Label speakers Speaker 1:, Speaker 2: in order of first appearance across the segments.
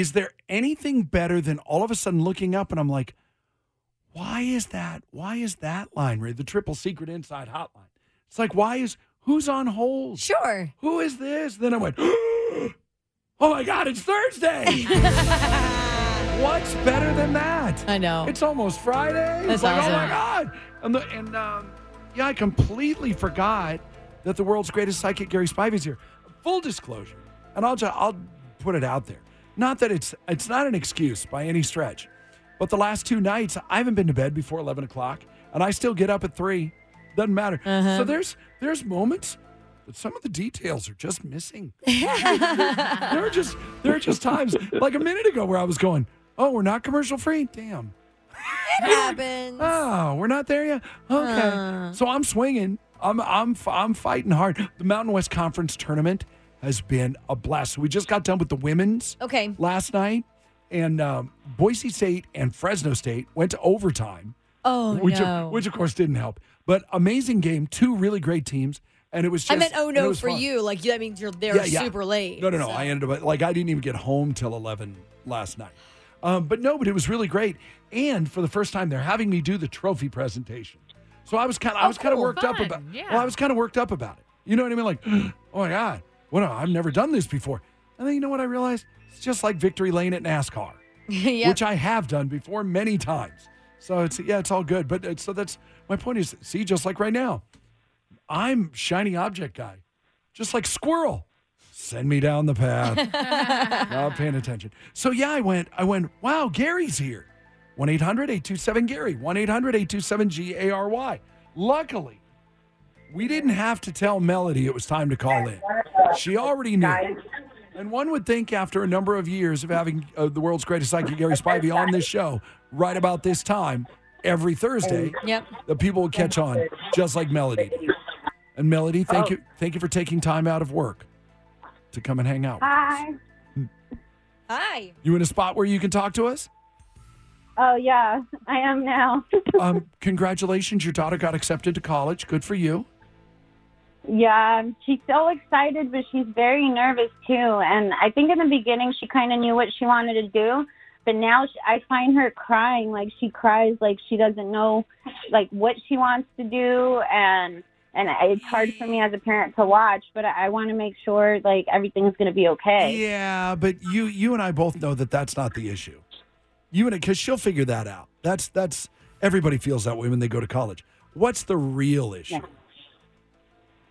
Speaker 1: Is there anything better than all of a sudden looking up and I'm like, why is that? Why is that line? The triple secret inside hotline. It's like, why is who's on hold?
Speaker 2: Sure.
Speaker 1: Who is this? Then I went, oh my God, it's Thursday. What's better than that?
Speaker 2: I know.
Speaker 1: It's almost Friday.
Speaker 2: That's
Speaker 1: it's like, oh my. God. And, the, and um, yeah, I completely forgot that the world's greatest psychic, Gary Spivey, is here. Full disclosure, and I'll, I'll put it out there. Not that it's it's not an excuse by any stretch, but the last two nights I haven't been to bed before eleven o'clock, and I still get up at three. Doesn't matter.
Speaker 2: Uh-huh.
Speaker 1: So there's there's moments that some of the details are just missing. there are just there are just times like a minute ago where I was going, oh, we're not commercial free. Damn.
Speaker 2: It happens.
Speaker 1: Oh, we're not there yet. Okay,
Speaker 2: Uh.
Speaker 1: so I'm swinging. I'm I'm I'm fighting hard. The Mountain West Conference tournament has been a blast. We just got done with the women's
Speaker 2: Okay.
Speaker 1: last night, and um, Boise State and Fresno State went to overtime,
Speaker 2: Oh
Speaker 1: which
Speaker 2: no.
Speaker 1: which of course didn't help. But amazing game, two really great teams, and it was. Just,
Speaker 2: I meant oh no for
Speaker 1: fun.
Speaker 2: you. Like that means you're there
Speaker 1: Yeah, yeah.
Speaker 2: super late.
Speaker 1: No, no, no.
Speaker 2: so-
Speaker 1: I ended up like I didn't even get home till eleven last night. Um, but no, but it was really great. And for the first time, they're having me do the trophy presentation. So I was kind of I
Speaker 2: Oh,
Speaker 1: was kind of
Speaker 2: cool.
Speaker 1: worked up
Speaker 3: Fun.
Speaker 1: about.
Speaker 3: Yeah.
Speaker 1: Well, I was kind of worked up about it. You know what I mean? Like, oh my god, what? I've never done this before. And then you know what I realized? It's just like victory lane at NASCAR,
Speaker 2: Yep.
Speaker 1: which I have done before many times. So it's yeah, it's all good. But it's, so that's my point is, see, just like right now, I'm shiny object guy, just like squirrel. Send me down the path. Not paying attention. So yeah, I went, I went, wow, Gary's here. 1-800-827-GARY. 1-800-827-G-A-R-Y. Luckily, we didn't have to tell Melody it was time to call in. She already knew. And one would think after a number of years of having uh, the world's greatest psychic, Gary Spivey, on this show right about this time every Thursday,
Speaker 2: Yep.
Speaker 1: that people would catch on just like Melody did. And Melody, thank you, thank you for taking time out of work to come and hang out. with us.
Speaker 4: Hi.
Speaker 2: Hi.
Speaker 1: You in a spot where you can talk to us?
Speaker 4: Oh yeah, I am now.
Speaker 1: Um, congratulations, your daughter got accepted to college. Good for you.
Speaker 4: Yeah, she's so excited, but she's very nervous too. And I think in the beginning she kind of knew what she wanted to do, but now she, I find her crying. Like she cries, like she doesn't know, like what she wants to do, and and it's hard for me as a parent to watch. But I, I want to make sure like everything's going to be okay.
Speaker 1: Yeah, but you you and I both know that that's not the issue. You and because she'll figure that out. That's that's everybody feels that way when they go to college. What's the real issue?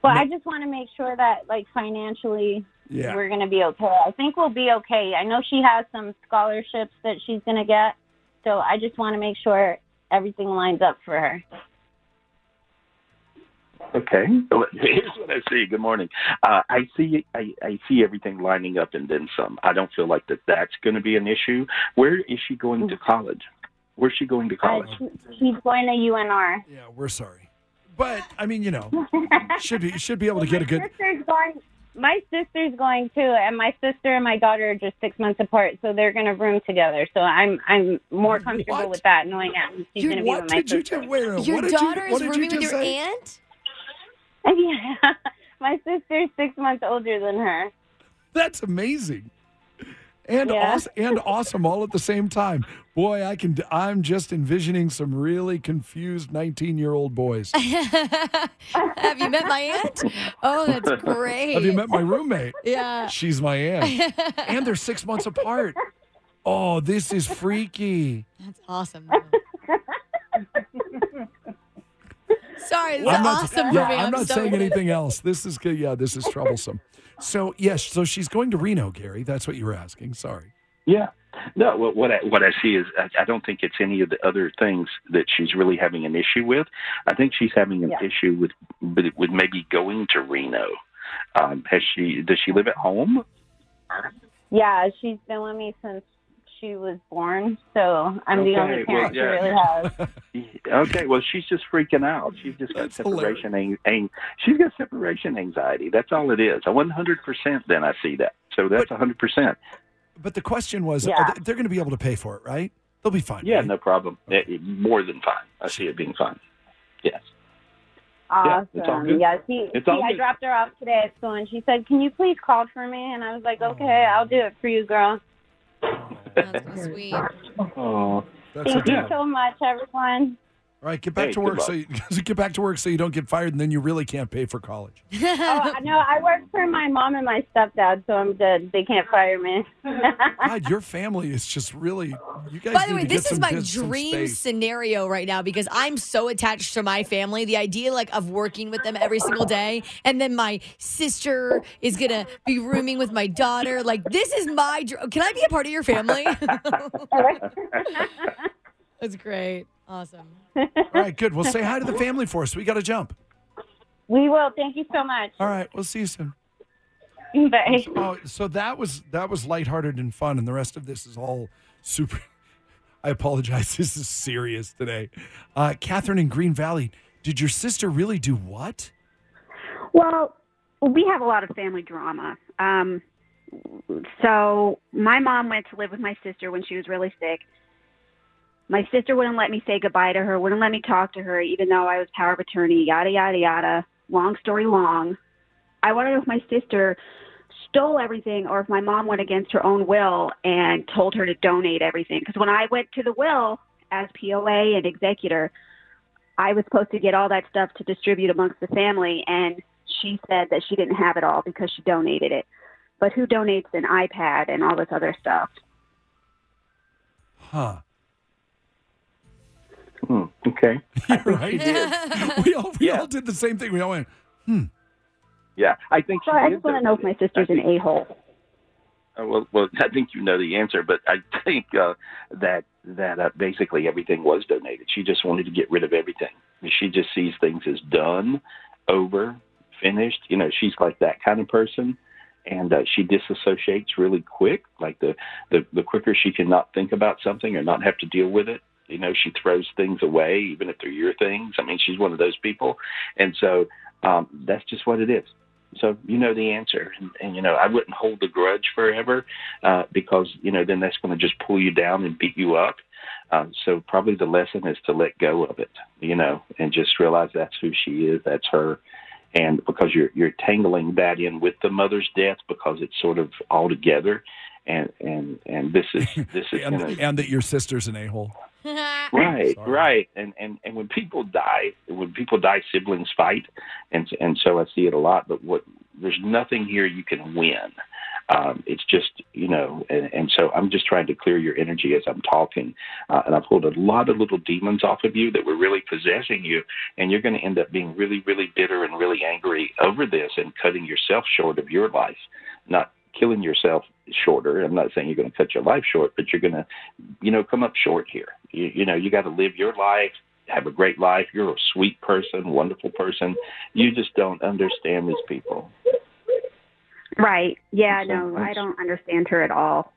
Speaker 4: But I just want to make sure that like financially
Speaker 1: Yeah.
Speaker 4: we're going to be okay. I think we'll be okay. I know she has some scholarships that she's going to get. So I just want to make sure everything lines up for her.
Speaker 5: Okay. Here's what I see. Good morning. Uh, I see. I, I see everything lining up and then some. I don't feel like that. That's going to be an issue. Where is she going to college? Where's she going to
Speaker 4: Uh,
Speaker 5: college?
Speaker 4: she, she's going to UNR.
Speaker 1: Yeah, we're sorry. But I mean, you know, should be should be able to get a good
Speaker 4: My sister's going. My sister's going too, and my sister and my daughter are just six months apart, so they're going to room together. So I'm I'm more comfortable
Speaker 1: What?
Speaker 4: with that, knowing that she's
Speaker 1: You-
Speaker 4: going to be
Speaker 1: what
Speaker 4: with my
Speaker 1: did you
Speaker 4: sister.
Speaker 1: do? Wait a minute.
Speaker 2: Your
Speaker 1: what did
Speaker 2: daughter
Speaker 1: you, what
Speaker 2: is
Speaker 1: did you
Speaker 2: rooming with
Speaker 1: just
Speaker 2: your
Speaker 1: say?
Speaker 2: aunt?
Speaker 4: Yeah, my sister's six months older than her.
Speaker 1: That's amazing. And
Speaker 4: Yeah.
Speaker 1: awesome, and awesome all at the same time. Boy, I can. I'm just envisioning some really confused 19 year old boys.
Speaker 2: Have you met my aunt? Oh, that's great.
Speaker 1: Have you met my roommate?
Speaker 2: Yeah.
Speaker 1: She's my aunt, and they're six months apart. Oh, this is freaky.
Speaker 2: That's awesome. Sorry, this
Speaker 1: I'm not,
Speaker 2: awesome
Speaker 1: yeah,
Speaker 2: for me.
Speaker 1: I'm not
Speaker 2: so
Speaker 1: saying
Speaker 2: excited.
Speaker 1: anything else. This is good. Yeah, this is troublesome. So yes, so she's going to Reno, Gary. That's what you were asking. Sorry.
Speaker 5: Yeah. No, what what I, what I see is I, I don't think it's any of the other things that she's really having an issue with. I think she's having an
Speaker 4: Yeah.
Speaker 5: issue with with with maybe going to Reno. Um, has she? Does she live at home?
Speaker 4: Yeah, she's been with me since she was born, so I'm the
Speaker 5: Okay,
Speaker 4: only
Speaker 5: well,
Speaker 4: parent
Speaker 5: yeah.
Speaker 4: she really has.
Speaker 5: Okay, well, she's just freaking out. She's just got
Speaker 1: That's
Speaker 5: separation. Ang- ang- she's got separation anxiety. That's all it is. A one hundred percent. Then I see that. So that's a hundred percent.
Speaker 1: But the question was,
Speaker 4: Yeah.
Speaker 1: are they, they're going to be able to pay for it, right? They'll be fine.
Speaker 5: Yeah,
Speaker 1: right?
Speaker 5: no problem. Eh, eh, more than fine. I see it being fine. Yes. Yeah, it's all
Speaker 4: Awesome.
Speaker 5: good.
Speaker 4: Yeah, she,
Speaker 5: It's
Speaker 4: she
Speaker 5: all
Speaker 4: I dropped her off today at school, and she said, "Can you please call for me?" And I was like, "Okay, I'll do it for you, girl."
Speaker 2: That's so sweet.
Speaker 5: Oh,
Speaker 1: That's
Speaker 4: Thank you so much, everyone.
Speaker 1: All right, get back
Speaker 5: Hey,
Speaker 1: to work so you get back to work so you don't get fired, and then you really can't pay for college.
Speaker 4: oh, no, I work for my mom and my stepdad, so I'm good. They can't fire me.
Speaker 1: God, your family is just really. You guys.
Speaker 2: By the way, this is my
Speaker 1: get
Speaker 2: dream scenario right now because I'm so attached to my family. The idea like of working with them every single day, and then my sister is gonna be rooming with my daughter. Like this is my. dr- Can I be a part of your family? That's great. Awesome.
Speaker 1: All right, good. Well, say hi to the family for us. We got to jump.
Speaker 4: we will. Thank you so much.
Speaker 1: All right, we'll see you soon.
Speaker 4: Bye.
Speaker 1: Oh, so that was that was lighthearted and fun, and the rest of this is all super. I apologize. This is serious today. Uh, Catherine in Green Valley, did your sister really do what?
Speaker 3: Well, we have a lot of family drama. Um, so my mom went to live with my sister when she was really sick. My sister wouldn't let me say goodbye to her, wouldn't let me talk to her, even though I was power of attorney, yada, yada, yada. Long story long. I want to know if my sister stole everything or if my mom went against her own will and told her to donate everything. Because when I went to the will as POA and executor, I was supposed to get all that stuff to distribute amongst the family, and she said that she didn't have it all because she donated it. But who donates an iPad and all this other stuff?
Speaker 1: Huh?
Speaker 5: Hmm, okay.
Speaker 1: You're right. we all we
Speaker 5: Yeah.
Speaker 1: all did the same thing. We all went.
Speaker 5: Yeah, I think.
Speaker 3: So I just want to know if my
Speaker 5: donate it. I
Speaker 3: sister's an a hole.
Speaker 5: Uh, well, well, I think you know the answer, but I think uh, that that uh, basically everything was donated. She just wanted to get rid of everything. She just sees things as done, over, finished. You know, she's like that kind of person, and uh, she disassociates really quick. Like the, the the quicker she can not think about something or not have to deal with it. You know, she throws things away, even if they're your things. I mean, she's one of those people, and so um, that's just what it is. So you know the answer, and, and you know I wouldn't hold the grudge forever uh, because you know then that's going to just pull you down and beat you up. Uh, so probably the lesson is to let go of it, you know, and just realize that's who she is, that's her, and because you're you're tangling that in with the mother's death because it's sort of all together, and and and this is this is
Speaker 1: And, and that your sister's an a hole.
Speaker 5: right
Speaker 1: Sorry.
Speaker 5: right. And and and when people die when people die siblings fight. And and so i see it a lot. But what there's nothing here you can win. Um it's just you know and, and so i'm just trying to clear your energy as i'm talking. Uh, and i've pulled a lot of little demons off of you that were really possessing you. And you're going to end up being really really bitter and really angry over this and cutting yourself short of your life. Not killing yourself shorter. I'm not saying you're going to cut your life short but you're going to you know come up short here you, you know you got to live your life have a great life you're a sweet person wonderful person you just don't understand these people
Speaker 3: Right. Yeah,
Speaker 5: So
Speaker 3: no, I don't understand her at all.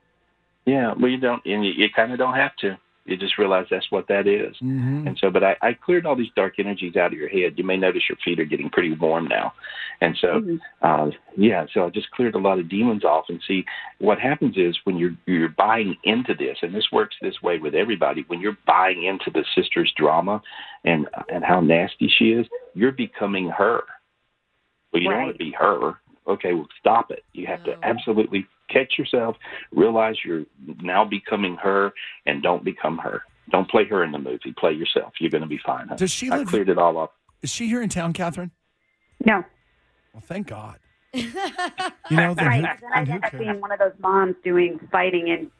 Speaker 5: yeah well you don't and you, you kind of don't have to you just realize that's what that is
Speaker 1: Mm-hmm.
Speaker 5: And so, but I, I cleared all these dark energies out of your head. You may notice your feet are getting pretty warm now. And so,
Speaker 3: Mhm.
Speaker 5: uh, yeah, so I just cleared a lot of demons off. And see, what happens is when you're you're buying into this, and this works this way with everybody. When you're buying into the sister's drama and and how nasty she is, you're becoming her. Well, you don't want to be her. Okay, well, stop it. You have
Speaker 2: No.
Speaker 5: to absolutely catch yourself, realize you're now becoming her, and don't become her. Don't play her in the movie. Play yourself. You're going to be fine. honey.
Speaker 1: Does she
Speaker 5: I
Speaker 1: live?
Speaker 5: cleared it all up.
Speaker 1: Is she here in town, Catherine?
Speaker 3: No.
Speaker 1: Well, thank God. You know, then
Speaker 3: Right.
Speaker 1: who,
Speaker 3: Then I
Speaker 1: then who
Speaker 3: end up being one of those moms doing fighting in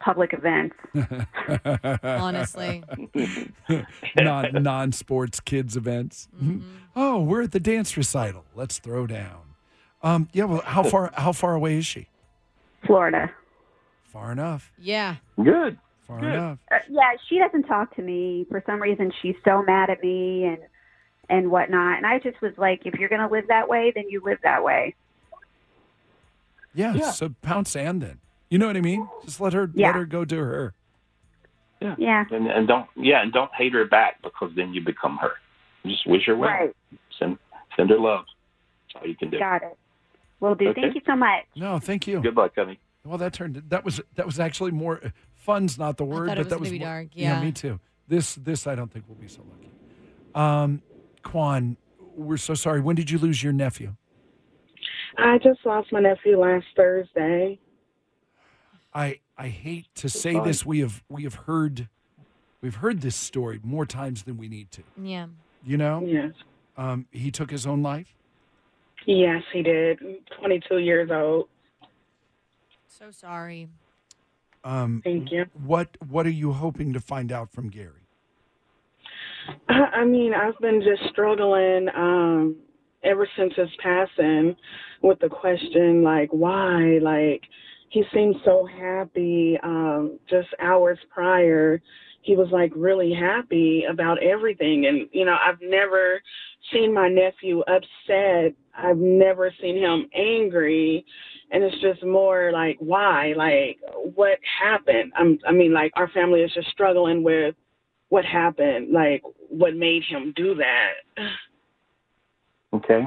Speaker 3: public events.
Speaker 2: Honestly.
Speaker 1: non non sports kids events.
Speaker 2: Mhm.
Speaker 1: Oh, we're at the dance recital. Let's throw down. Um, yeah. Well, how far how far away is she?
Speaker 3: Florida.
Speaker 1: Far enough.
Speaker 2: Yeah.
Speaker 5: Good.
Speaker 1: Far
Speaker 5: Good.
Speaker 1: enough.
Speaker 3: Uh, yeah, she doesn't talk to me for some reason. She's so mad at me and and whatnot. And I just was like, if you're going to live that way, then you live that way.
Speaker 1: Yeah,
Speaker 5: Yeah.
Speaker 1: So pound sand then. You know what I mean? Just let her
Speaker 3: Yeah.
Speaker 1: let her go do her.
Speaker 3: Yeah.
Speaker 5: And and don't yeah, and don't hate her back because then you become her. Just wish her well.
Speaker 3: Right.
Speaker 5: Send send her love. That's all you can do.
Speaker 3: Got it. Will do.
Speaker 5: Okay.
Speaker 3: Thank you so much.
Speaker 1: No, thank you.
Speaker 5: Good luck, honey.
Speaker 1: Well, that turned that was that was actually more fun's not the word,
Speaker 2: thought
Speaker 1: but
Speaker 2: it was
Speaker 1: that was
Speaker 2: be
Speaker 1: more-
Speaker 2: dark,
Speaker 1: Yeah.
Speaker 2: yeah.
Speaker 1: me too. This this I don't think we'll be so lucky. Um, Quan, we're so sorry. When did you lose your nephew?
Speaker 6: I just lost my nephew last Thursday.
Speaker 1: I I hate to say
Speaker 5: fine.
Speaker 1: this. We have we have heard we've heard this story more times than we need to.
Speaker 2: Yeah.
Speaker 1: You know,
Speaker 6: Yes.
Speaker 1: um, he took his own life.
Speaker 6: Yes, he did. 22 years old.
Speaker 2: So sorry.
Speaker 1: Um,
Speaker 6: Thank you.
Speaker 1: what what are you hoping to find out from Gary?
Speaker 6: I I mean, I've been just struggling um, ever since his passing with the question, like, why? Like, he seemed so happy um, just hours prior. He was like really happy about everything. And, you know, I've never seen my nephew upset. I've never seen him angry. And it's just more like, why? Like, what happened? I'm, I mean, like, our family is just struggling with what happened, like what made him do that.
Speaker 5: Okay.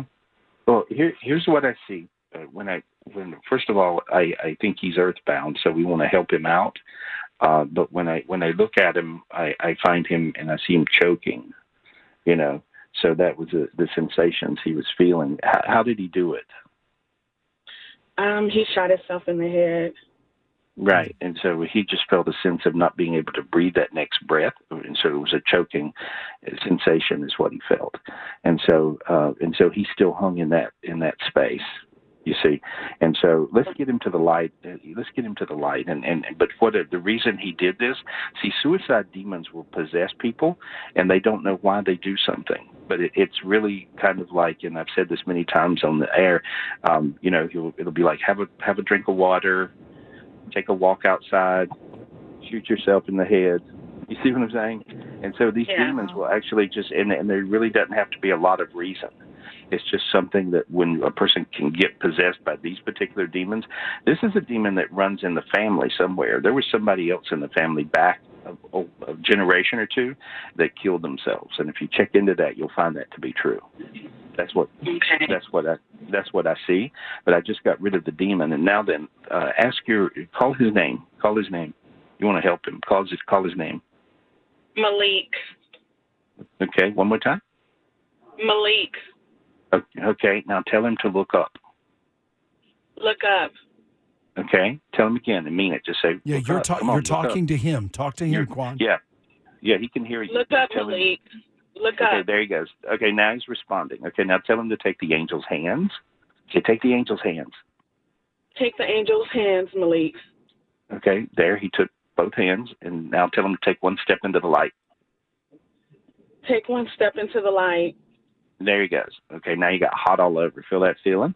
Speaker 5: Well, here here's what I see. Uh, when I when first of all, I I think he's earthbound, so we want to help him out. Uh, but when I when I look at him, I I find him and I see him choking. You know, so that was the the sensations he was feeling. How, how did he do it?
Speaker 6: Um, he shot himself in the head.
Speaker 5: Right, and so he just felt a sense of not being able to breathe that next breath, and so it was a choking sensation, is what he felt, and so uh, and so he still hung in that in that space, you see, and so let's get him to the light. uh, Let's get him to the light, and and but what the reason he did this? See, suicide demons will possess people, and they don't know why they do something, but it, it's really kind of like, and I've said this many times on the air, um, you know, he'll, it'll be like have a have a drink of water take a walk outside, shoot yourself in the head. You see what I'm saying? And so these
Speaker 6: Yeah.
Speaker 5: demons will actually just, and, and there really doesn't have to be a lot of reason. It's just something that when a person can get possessed by these particular demons, this is a demon that runs in the family somewhere. There was somebody else in the family back a, a generation or two that killed themselves, and if you check into that, you'll find that to be true. That's what
Speaker 6: Okay.
Speaker 5: that's what I that's what I see. But I just got rid of the demon, and now then, uh, ask your call his name. Call his name. You want to help him? Call his call his name.
Speaker 6: Malik.
Speaker 5: Okay, one more time.
Speaker 6: Malik.
Speaker 5: O- Okay, now tell him to look up.
Speaker 6: Look up.
Speaker 5: Okay, tell him again and mean it. Just say.
Speaker 1: Yeah,
Speaker 5: "Look
Speaker 1: you're ta-
Speaker 5: Come on,
Speaker 1: you're
Speaker 5: look up."
Speaker 1: talking to him. Talk to him,
Speaker 5: You're-
Speaker 1: Quan.
Speaker 5: Yeah, yeah, he can hear you.
Speaker 6: Look up,
Speaker 5: Tell him-
Speaker 6: Malik. Look up.
Speaker 5: Okay,
Speaker 6: up.
Speaker 5: there he goes. Okay, now he's responding. Okay, now tell him to take the angel's hands. Okay, take the angel's hands.
Speaker 6: Take the angel's hands, Malik.
Speaker 5: Okay, there he took both hands, and now tell him to take one step into the light.
Speaker 6: Take one step into the light.
Speaker 5: There he goes. Okay, now you got hot all over. Feel that feeling?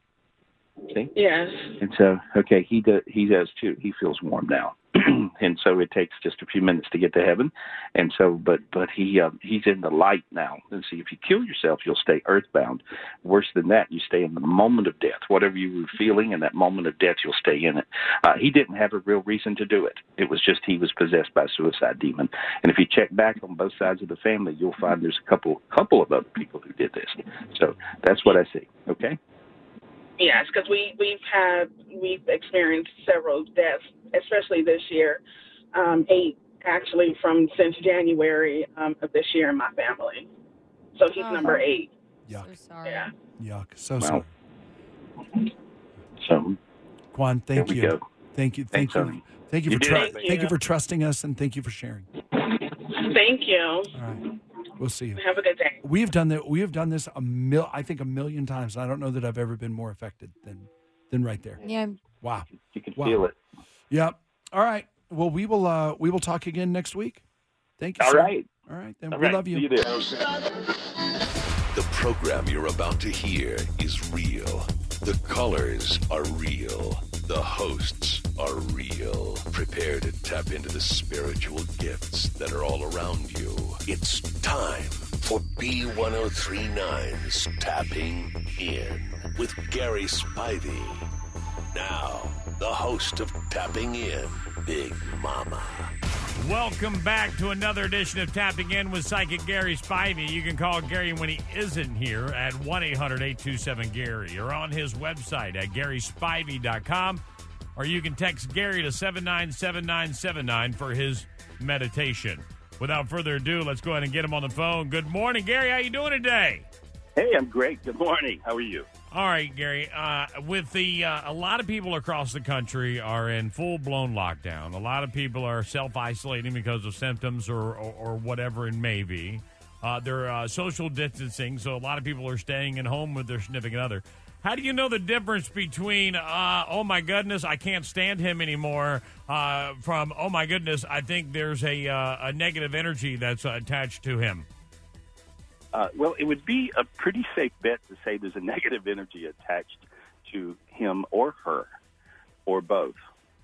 Speaker 5: See?
Speaker 6: Yes.
Speaker 5: And so, okay, he does. He does too. He feels warm now, and so it takes just a few minutes to get to heaven. And so, but but he uh, he's in the light now. And see, if you kill yourself, you'll stay earthbound. Worse than that, you stay in the moment of death. Whatever you were feeling in that moment of death, you'll stay in it. Uh, he didn't have a real reason to do it. It was just he was possessed by a suicide demon. And if you check back on both sides of the family, you'll find there's a couple couple of other people who did this. So that's what I see. Okay.
Speaker 6: Yes, because we we've had we've experienced several deaths, especially this year. Um, eight actually from since January um, of this year in my family. So he's
Speaker 2: Oh.
Speaker 6: number eight.
Speaker 1: Yuck,
Speaker 2: So sorry.
Speaker 6: Yeah.
Speaker 1: yuck. So
Speaker 5: Wow.
Speaker 1: sorry.
Speaker 5: So
Speaker 1: Quan, thank you.
Speaker 5: go.
Speaker 1: Thank you. Thank
Speaker 5: Thanks,
Speaker 1: you.
Speaker 5: honey.
Speaker 1: Thank you,
Speaker 5: You
Speaker 1: for
Speaker 5: did
Speaker 1: tru-
Speaker 5: it.
Speaker 6: Thank
Speaker 1: thank you
Speaker 6: you.
Speaker 1: for trusting us and thank you for sharing.
Speaker 6: Thank you.
Speaker 1: All right. We'll see you.
Speaker 6: Have a good day.
Speaker 1: We have done that. We have done this a mil. I think a million times. I don't know that I've ever been more affected than than right there.
Speaker 2: Yeah.
Speaker 1: Wow.
Speaker 5: You can
Speaker 1: Wow.
Speaker 5: feel it.
Speaker 1: Yep. All right. Well, we will. uh We will talk again next week. Thank you.
Speaker 5: All
Speaker 1: sir.
Speaker 5: right.
Speaker 1: All right. Then
Speaker 5: All
Speaker 1: we
Speaker 5: right.
Speaker 1: love you.
Speaker 5: See you there.
Speaker 7: The program you're about to hear is real. The colors are real. The hosts are real. Prepare to tap into the spiritual gifts that are all around you. It's time for B1039's Tapping In with Gary Spivey. Now, the host of Tapping In, Big Mama.
Speaker 8: Welcome back to another edition of Tapping In with Psychic Gary Spivey. You can call Gary when he isn't here at 1 800 827 Gary or on his website at GarySpivey.com or you can text Gary to 797979 for his meditation. Without further ado, let's go ahead and get him on the phone. Good morning, Gary. How you doing today?
Speaker 5: Hey, I'm great. Good morning. How are you?
Speaker 8: All right, Gary. Uh, with the uh, a lot of people across the country are in full blown lockdown. A lot of people are self isolating because of symptoms or, or, or whatever it may be. Uh, they're uh, social distancing, so a lot of people are staying at home with their significant other. How do you know the difference between uh, "Oh my goodness, I can't stand him anymore" uh, from "Oh my goodness, I think there's a a negative energy that's attached to him"?
Speaker 5: Uh, well, it would be a pretty safe bet to say there's a negative energy attached to him or her, or both.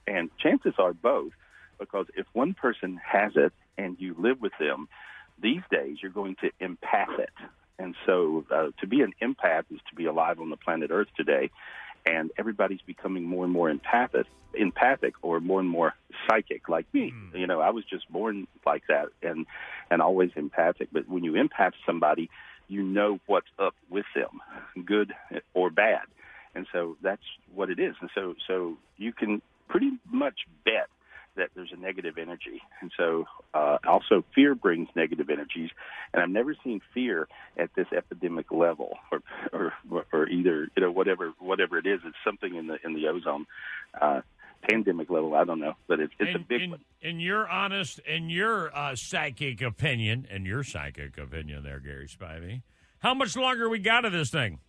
Speaker 5: And chances are both, because if one person has it and you live with them, these days you're going to empath it. And so uh, to be an empath is to be alive on the planet Earth today. And everybody's becoming more and more empathic, empathic or more and more psychic, like me. Hmm. You know, I was just born like that and and always empathic. But when you empath somebody, you know what's up with them, good or bad. And so that's what it is. And so so you can pretty much bet that there's a negative energy. And so uh, also fear brings negative energies. And I've never seen fear at this epidemic level or, or, or either, you know, whatever, whatever it is, it's something in the, in the ozone, uh, pandemic level. I don't know, but it's, it's
Speaker 8: in,
Speaker 5: a big
Speaker 8: in,
Speaker 5: one.
Speaker 8: In your honest, in your uh, psychic opinion, in your psychic opinion, there, Gary Spivey, how much longer we got of this thing?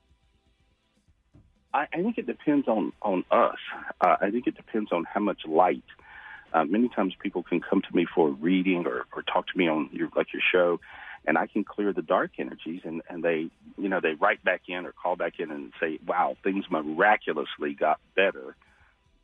Speaker 5: I, I think it depends on on us. Uh, I think it depends on how much light. Uh, many times people can come to me for a reading or, or talk to me on your like your show, and I can clear the dark energies, and and they you know they write back in or call back in and say, wow, things miraculously got better,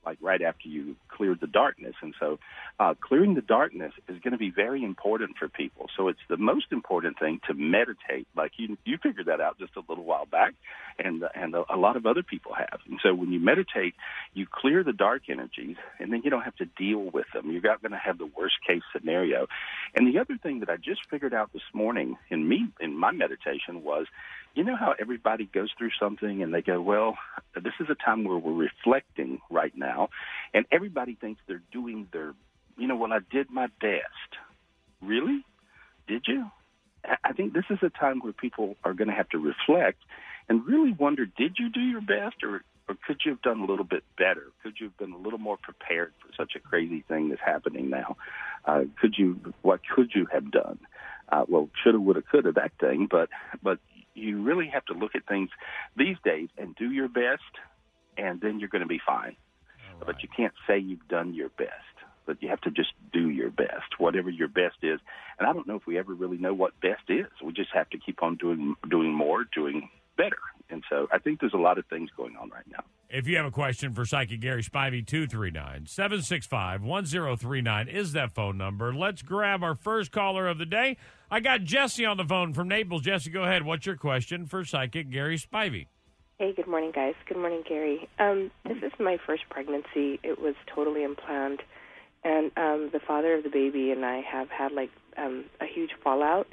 Speaker 5: like right after you cleared the darkness. And so, uh, clearing the darkness is going to be very important for people. So it's the most important thing to meditate. Like you, you figured that out just a little while back, and and a, a lot of other people have. And so when you meditate, you clear the dark energies, and then you don't have to deal with them. You're not going to have the worst case scenario. And the other thing that I just figured out this morning in me in my meditation was you know how everybody goes through something and they go, well, this is a time where we're reflecting right now, and everybody thinks they're doing their, you know, well, I did my best. Really? Did you? I- think this is a time where people are going to have to reflect and really wonder, did you do your best or or could you have done a little bit better? Could you have been a little more prepared for such a crazy thing that's happening now? Uh, could you? What could you have done? Uh, well, shoulda, woulda, coulda, that thing. But but you really have to look at things these days and do your best, and then you're going to be fine. But you can't say you've done your best. But you have to just do your best, whatever your best is. And I don't know if we ever really know what best is. We just have to keep on doing doing more, doing better. And so I think there's a lot of things going on right now.
Speaker 8: If you have a question for Psychic Gary Spivey, 239 765 1039 is that phone number. Let's grab our first caller of the day. I got Jesse on the phone from Naples. Jesse, go ahead. What's your question for Psychic Gary Spivey?
Speaker 9: Hey, good morning, guys. Good morning, Gary. Um, this is my first pregnancy. It was totally unplanned, and um, the father of the baby and I have had like um, a huge fallout.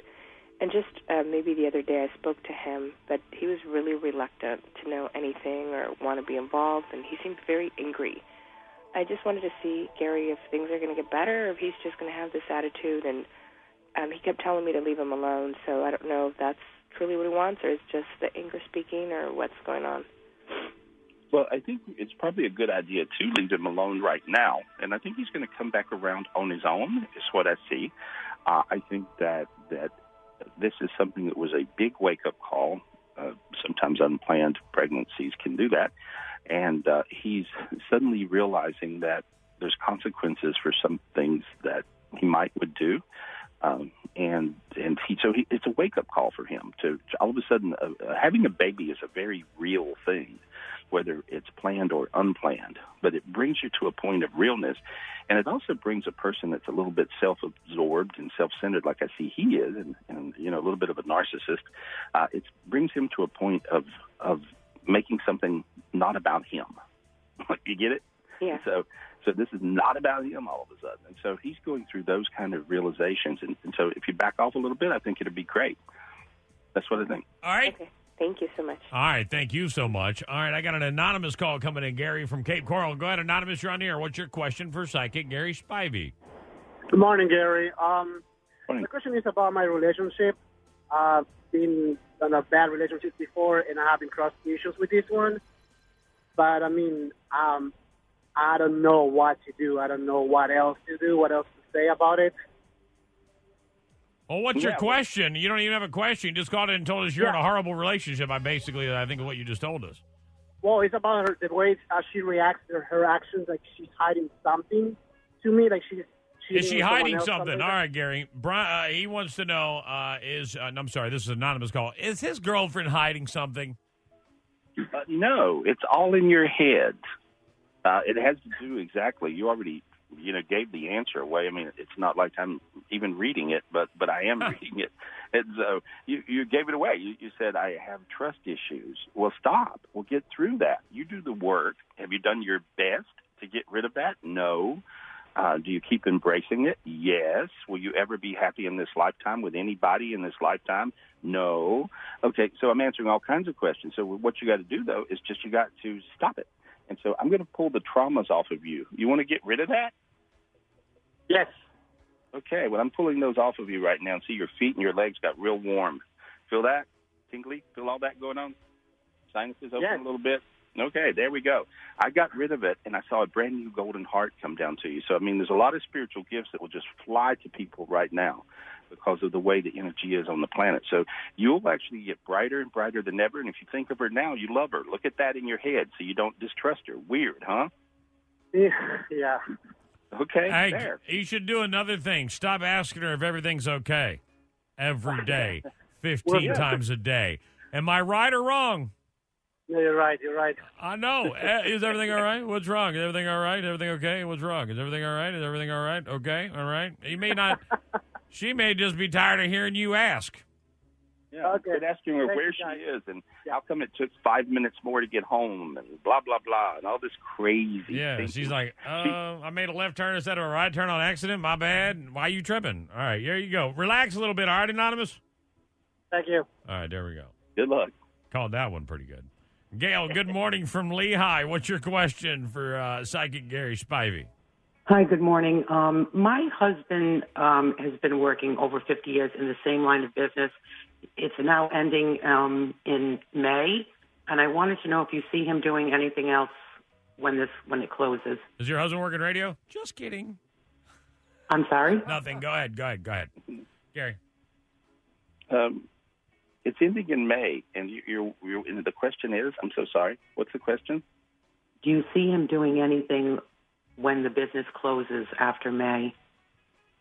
Speaker 9: And just uh, maybe the other day, I spoke to him, but he was really reluctant to know anything or want to be involved, and he seemed very angry. I just wanted to see Gary if things are going to get better, or if he's just going to have this attitude. And um, he kept telling me to leave him alone, so I don't know if that's truly what he wants, or is just the anger speaking, or what's going on.
Speaker 5: Well, I think it's probably a good idea to leave him alone right now, and I think he's going to come back around on his own. Is what I see. Uh, I think that that this is something that was a big wake up call. Uh, sometimes unplanned pregnancies can do that, and uh, he's suddenly realizing that there's consequences for some things that he might would do, um, and and he's so he, it's a wake up call for him to, to all of a sudden uh, having a baby is a very real thing, whether it's planned or unplanned. But it brings you to a point of realness, and it also brings a person that's a little bit self absorbed and self centered, like I see he is, and, and you know a little bit of a narcissist. Uh, it brings him to a point of of making something not about him. you get it?
Speaker 9: Yeah.
Speaker 5: So so this is not about him all of a sudden. And so he's going through those kind of realizations. And, and so if you back off a little bit, I think it'd be great. That's what I think.
Speaker 8: All right.
Speaker 9: Okay. Thank you so much.
Speaker 8: All right. Thank you so much. All right. I got an anonymous call coming in, Gary from Cape Coral. Go ahead, anonymous. You're on the air. What's your question for psychic Gary Spivey?
Speaker 10: Good morning, Gary. Um,
Speaker 5: Morning.
Speaker 10: the question is about my relationship. I've been in a bad relationship before, and I have been cross issues with this one. But I mean, um, I don't know what to do. I don't know what else to do. What else to say about it?
Speaker 8: Well, what's your
Speaker 5: Yeah.
Speaker 8: question? You don't even have a question. You just called in and told us you're in a horrible relationship. I basically, I think, of what you just told us.
Speaker 10: Well, it's about her, the way uh, she reacts to her actions. Like she's hiding something to me. Like she's.
Speaker 8: Is she hiding
Speaker 10: else,
Speaker 8: something? All right, Gary. Brian, uh, he wants to know: uh, Is uh, no, I'm sorry, this is an anonymous call. Is his girlfriend hiding something?
Speaker 5: Uh, no, it's all in your head. Uh, it has to do exactly. You already, you know, gave the answer away. I mean, it's not like I'm even reading it, but but I am reading it, and so you you gave it away. You, you said I have trust issues. Well, stop. We'll get through that. You do the work. Have you done your best to get rid of that? No. Uh, do you keep embracing it? Yes. Will you ever be happy in this lifetime with anybody in this lifetime? No. Okay, so I'm answering all kinds of questions. So what you got to do though is just you got to stop it. And so I'm going to pull the traumas off of you. You want to get rid of that?
Speaker 10: Yes.
Speaker 5: Okay, well I'm pulling those off of you right now. See your feet and your legs got real warm. Feel that? Tingly? Feel all that going on? Sinuses open
Speaker 10: Yes.
Speaker 5: a little bit? Okay, there we go. I got rid of it and I saw a brand new golden heart come down to you. So I mean there's a lot of spiritual gifts that will just fly to people right now because of the way the energy is on the planet. So you'll actually get brighter and brighter than ever and if you think of her now, you love her. Look at that in your head so you don't distrust her. Weird, huh?
Speaker 10: Yeah. yeah.
Speaker 5: Okay.
Speaker 8: Hey,
Speaker 5: there.
Speaker 8: you should do another thing. Stop asking her if everything's okay every day, 15
Speaker 10: Well, yeah.
Speaker 8: times a day. Am I right or wrong?
Speaker 10: No, you're right. You're right.
Speaker 8: I know. Eh, Is everything all right? What's wrong? Is everything all right? Everything okay? What's wrong? Is everything all right? Is everything all right? Okay, all right. You may not. she may just be tired of hearing you ask.
Speaker 5: Yeah,
Speaker 10: Okay.
Speaker 5: quit asking her
Speaker 10: Thank
Speaker 5: where she
Speaker 10: guys.
Speaker 5: is and how come it took five minutes more to get home and blah blah blah and all this crazy.
Speaker 8: Yeah,
Speaker 5: thinking.
Speaker 8: she's like, uh, I made a left turn instead of a right turn on accident. My bad. Why are you tripping? All right, here you go. Relax a little bit. All right, anonymous.
Speaker 10: Thank you.
Speaker 8: All right, there we go.
Speaker 5: good luck.
Speaker 8: Called that one pretty good. Gail, good morning from Lehigh. What's your question for uh, psychic Gary Spivey?
Speaker 11: Hi, good morning. Um, my husband um, has been working over 50 years in the same line of business. It's now ending um, in May, and I wanted to know if you see him doing anything else when this when it closes.
Speaker 8: Does your husband work in radio? Just kidding.
Speaker 11: I'm sorry.
Speaker 8: Nothing. Go ahead. Go ahead. Go ahead. Gary.
Speaker 5: Um, it's ending in May, and you, you're, you're. And the question is, I'm so sorry. What's the question?
Speaker 11: Do you see him doing anything when the business closes after May?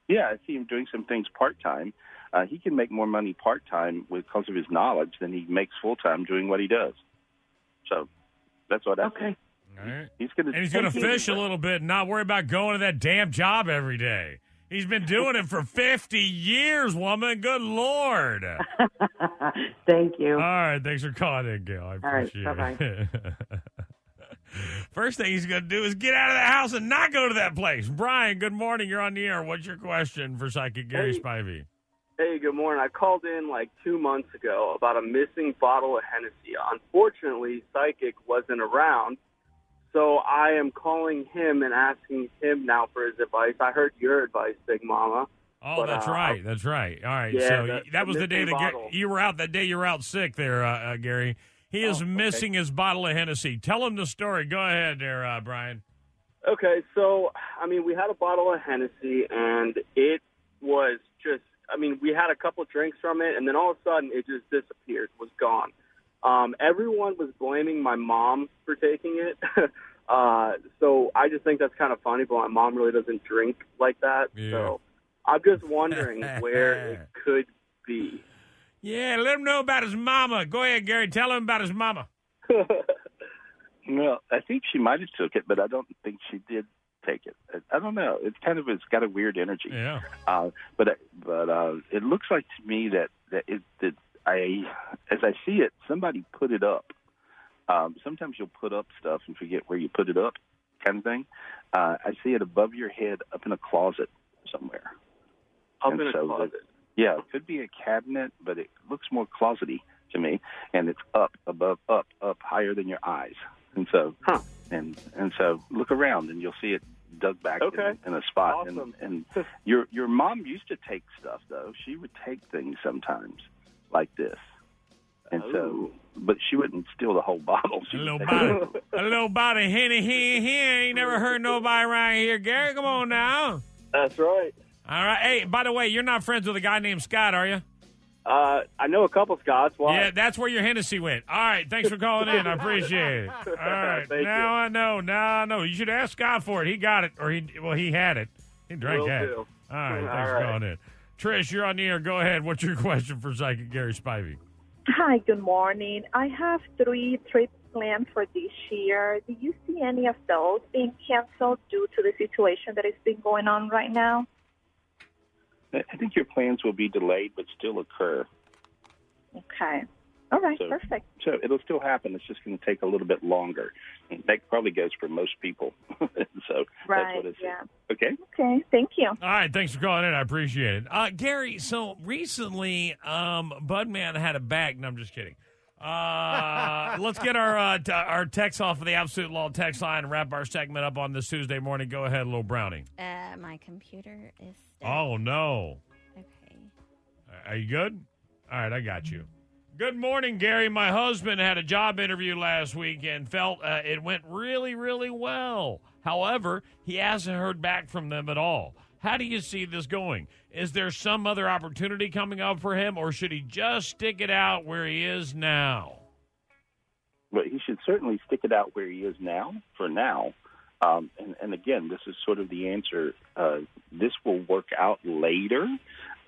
Speaker 5: Yeah, I see him doing some things part time. Uh, he can make more money part time because of his knowledge than he makes full time doing what he does. So that's what I
Speaker 11: Okay.
Speaker 8: All right.
Speaker 5: He's going to
Speaker 8: And he's going to fish a little bit and not worry about going to that damn job every day. He's been doing it for 50 years, woman. Good Lord.
Speaker 11: Thank you.
Speaker 8: All right. Thanks for calling in, Gail. I
Speaker 11: right,
Speaker 8: appreciate
Speaker 11: bye-bye.
Speaker 8: it. First thing he's going to do is get out of the house and not go to that place. Brian, good morning. You're on the air. What's your question for Psychic Gary
Speaker 12: Hey.
Speaker 8: Spivey?
Speaker 12: Hey, good morning. I called in like two months ago about a missing bottle of Hennessy. Unfortunately, Psychic wasn't around, so I am calling him and asking him now for his advice. I heard your advice, Big Mama.
Speaker 8: Oh,
Speaker 12: But,
Speaker 8: that's
Speaker 12: uh,
Speaker 8: right. That's right. All right.
Speaker 12: Yeah,
Speaker 8: so
Speaker 12: the-
Speaker 8: that was the day that you were out. That day you were out sick there, uh, uh, Gary. He is
Speaker 12: Oh, okay.
Speaker 8: missing his bottle of Hennessy. Tell him the story. Go ahead there, uh, Brian.
Speaker 12: Okay, so I mean, we had a bottle of Hennessy, and it was just. I mean, we had a couple drinks from it, and then all of a sudden, it just disappeared, was gone. Um, everyone was blaming my mom for taking it. uh, so I just think that's kind of funny, but my mom really doesn't drink like that.
Speaker 8: Yeah.
Speaker 12: So I'm just wondering where it could be.
Speaker 8: Yeah, let him know about his mama. Go ahead, Gary. Tell him about his mama.
Speaker 5: Well, I think she might have took it, but I don't think she did take it. I, I don't know. It's kind of it's got a weird energy.
Speaker 8: Yeah.
Speaker 5: Uh, but but uh, it looks like to me that that it that I as I see it, somebody put it up. Um, sometimes you'll put up stuff and forget where you put it up, kind of thing. Uh, I see it above your head, up in a closet somewhere.
Speaker 12: Up
Speaker 5: And
Speaker 12: in a
Speaker 5: so the-
Speaker 12: closet.
Speaker 5: yeah, it could be a cabinet, but it looks more closety to me, and it's up, above, up, up, higher than your eyes, and so, and and so, look around, and you'll see it dug back
Speaker 12: Okay.
Speaker 5: in, in a spot.
Speaker 12: Awesome.
Speaker 5: And, and your your mom used to take stuff though; she would take things sometimes like this, and so, oh. but she wouldn't steal the whole bottle. She
Speaker 8: A little
Speaker 5: would take
Speaker 8: body, a little body, henny here, here. Ain't never heard nobody around here. Gary, come on now.
Speaker 12: That's right.
Speaker 8: All right. Hey, by the way, you're not friends with a guy named Scott, are you?
Speaker 12: Uh, I know a couple Scotts. Why?
Speaker 8: Yeah, that's where your Hennessy went. All right, thanks for calling in. I appreciate it. All right,
Speaker 12: Thank
Speaker 8: now I know. Now I know. You should ask Scott for it. He got it, or he well, he had it. He drank
Speaker 12: Will
Speaker 8: that.
Speaker 12: do.
Speaker 8: All right,
Speaker 12: All
Speaker 8: thanks for calling in. Trish, you're on the air. Go ahead. What's your question for Psychic Gary Spivey?
Speaker 13: Hi, good morning. I have three trips planned for this year. Do you see any of those being canceled due to the situation that is been going on right now?
Speaker 5: I think your plans will be delayed, but still occur.
Speaker 13: Okay. All right,
Speaker 5: So-
Speaker 13: perfect.
Speaker 5: So it'll still happen. It's just going to take a little bit longer. That probably goes for most people. so that's what it's.
Speaker 13: yeah.
Speaker 5: Okay.
Speaker 13: Okay, thank you.
Speaker 8: All right, thanks for calling in. I appreciate it. Uh, Gary, so recently, um, Budman had a bag. No, I'm just kidding. Uh, let's get our uh, t- our text off of the Absolute Law text line and wrap our segment up on this Tuesday morning. Go ahead, little brownie.
Speaker 14: Uh, my computer is.
Speaker 8: Oh no.
Speaker 14: Okay.
Speaker 8: Are you good? All right, I got you. Good morning, Gary. My husband had a job interview last week and felt uh, it went really, really well. However, he hasn't heard back from them at all. How do you see this going? Is there some other opportunity coming up for him, or should he just stick it out where he is now?
Speaker 5: But he should certainly stick it out where he is now, for now. Um, and, and again, this is sort of the answer. Uh, this will work out later.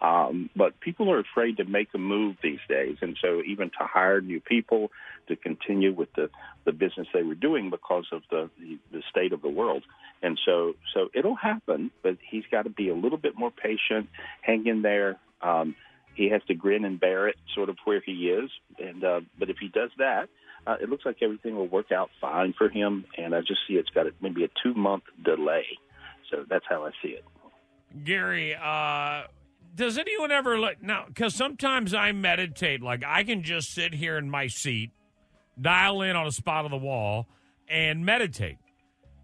Speaker 5: Um, but people are afraid to make a move these days, and so even to hire new people to continue with the, the business they were doing because of the, the state of the world. And so so it'll happen, but he's got to be a little bit more patient, hang in there. Um, he has to grin and bear it, sort of where he is. And uh, but if he does that, uh, it looks like everything will work out fine for him. And I just see it's got a, maybe a two month delay. So that's how I see it.
Speaker 8: Gary, uh, does anyone ever look now? Because sometimes I meditate. Like I can just sit here in my seat, dial in on a spot of the wall, and meditate.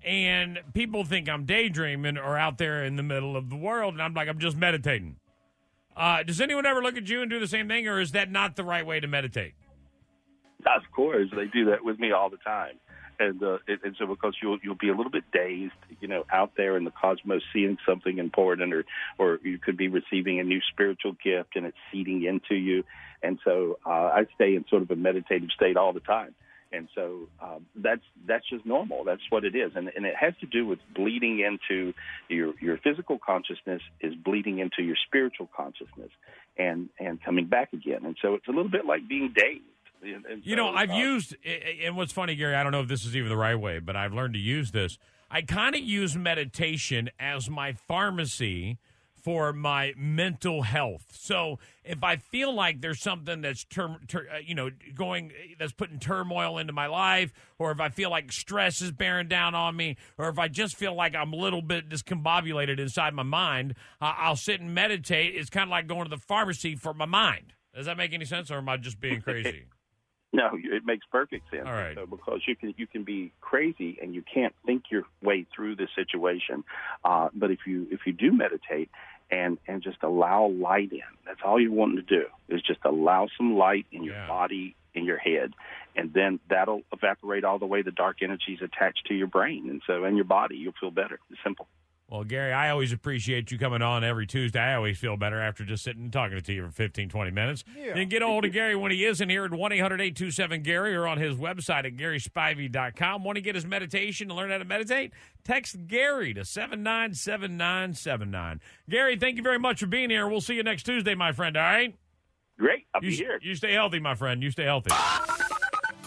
Speaker 8: And people think I'm daydreaming or out there in the middle of the world, and I'm like I'm just meditating. Uh, does anyone ever look at you and do the same thing, or is that not the right way to meditate?
Speaker 5: Of course, they do that with me all the time, and uh, it, and so because you'll you'll be a little bit dazed, you know, out there in the cosmos, seeing something important, or or you could be receiving a new spiritual gift, and it's seeding into you, and so uh, I stay in sort of a meditative state all the time, and so um, that's that's just normal. That's what it is, and and it has to do with bleeding into your your physical consciousness is bleeding into your spiritual consciousness, and and coming back again, and so it's a little bit like being dazed. And- and
Speaker 8: You know, I've
Speaker 5: uh,
Speaker 8: used, and what's funny, Gary, I don't know if this is even the right way, but I've learned to use this. I kind of use meditation as my pharmacy for my mental health. So if I feel like there's something that's, tur- tur- uh, you know, going, that's putting turmoil into my life, or if I feel like stress is bearing down on me, or if I just feel like I'm a little bit discombobulated inside my mind, uh, I'll sit and meditate. It's kind of like going to the pharmacy for my mind. Does that make any sense, or am I just being crazy?
Speaker 5: No, it makes perfect sense.
Speaker 8: All right.
Speaker 5: So because you can you can be crazy and you can't think your way through the situation, uh, but if you if you do meditate and and just allow light in, that's all you're wanting to do is just allow some light in your body in your head, and then that'll evaporate all the way the dark energies attached to your brain, and so in your body you'll feel better. It's simple.
Speaker 8: Well, Gary, I always appreciate you coming on every Tuesday. I always feel better after just sitting and talking to you for 15, 20 minutes.
Speaker 15: Yeah.
Speaker 8: And get a hold of Gary when he isn't here at 1 800 827 Gary or on his website at GarySpivey.com. Want to get his meditation to learn how to meditate? Text Gary to 797979. Gary, thank you very much for being here. We'll see you next Tuesday, my friend, all right?
Speaker 5: Great. I'll
Speaker 8: you,
Speaker 5: be here.
Speaker 8: You stay healthy, my friend. You stay healthy.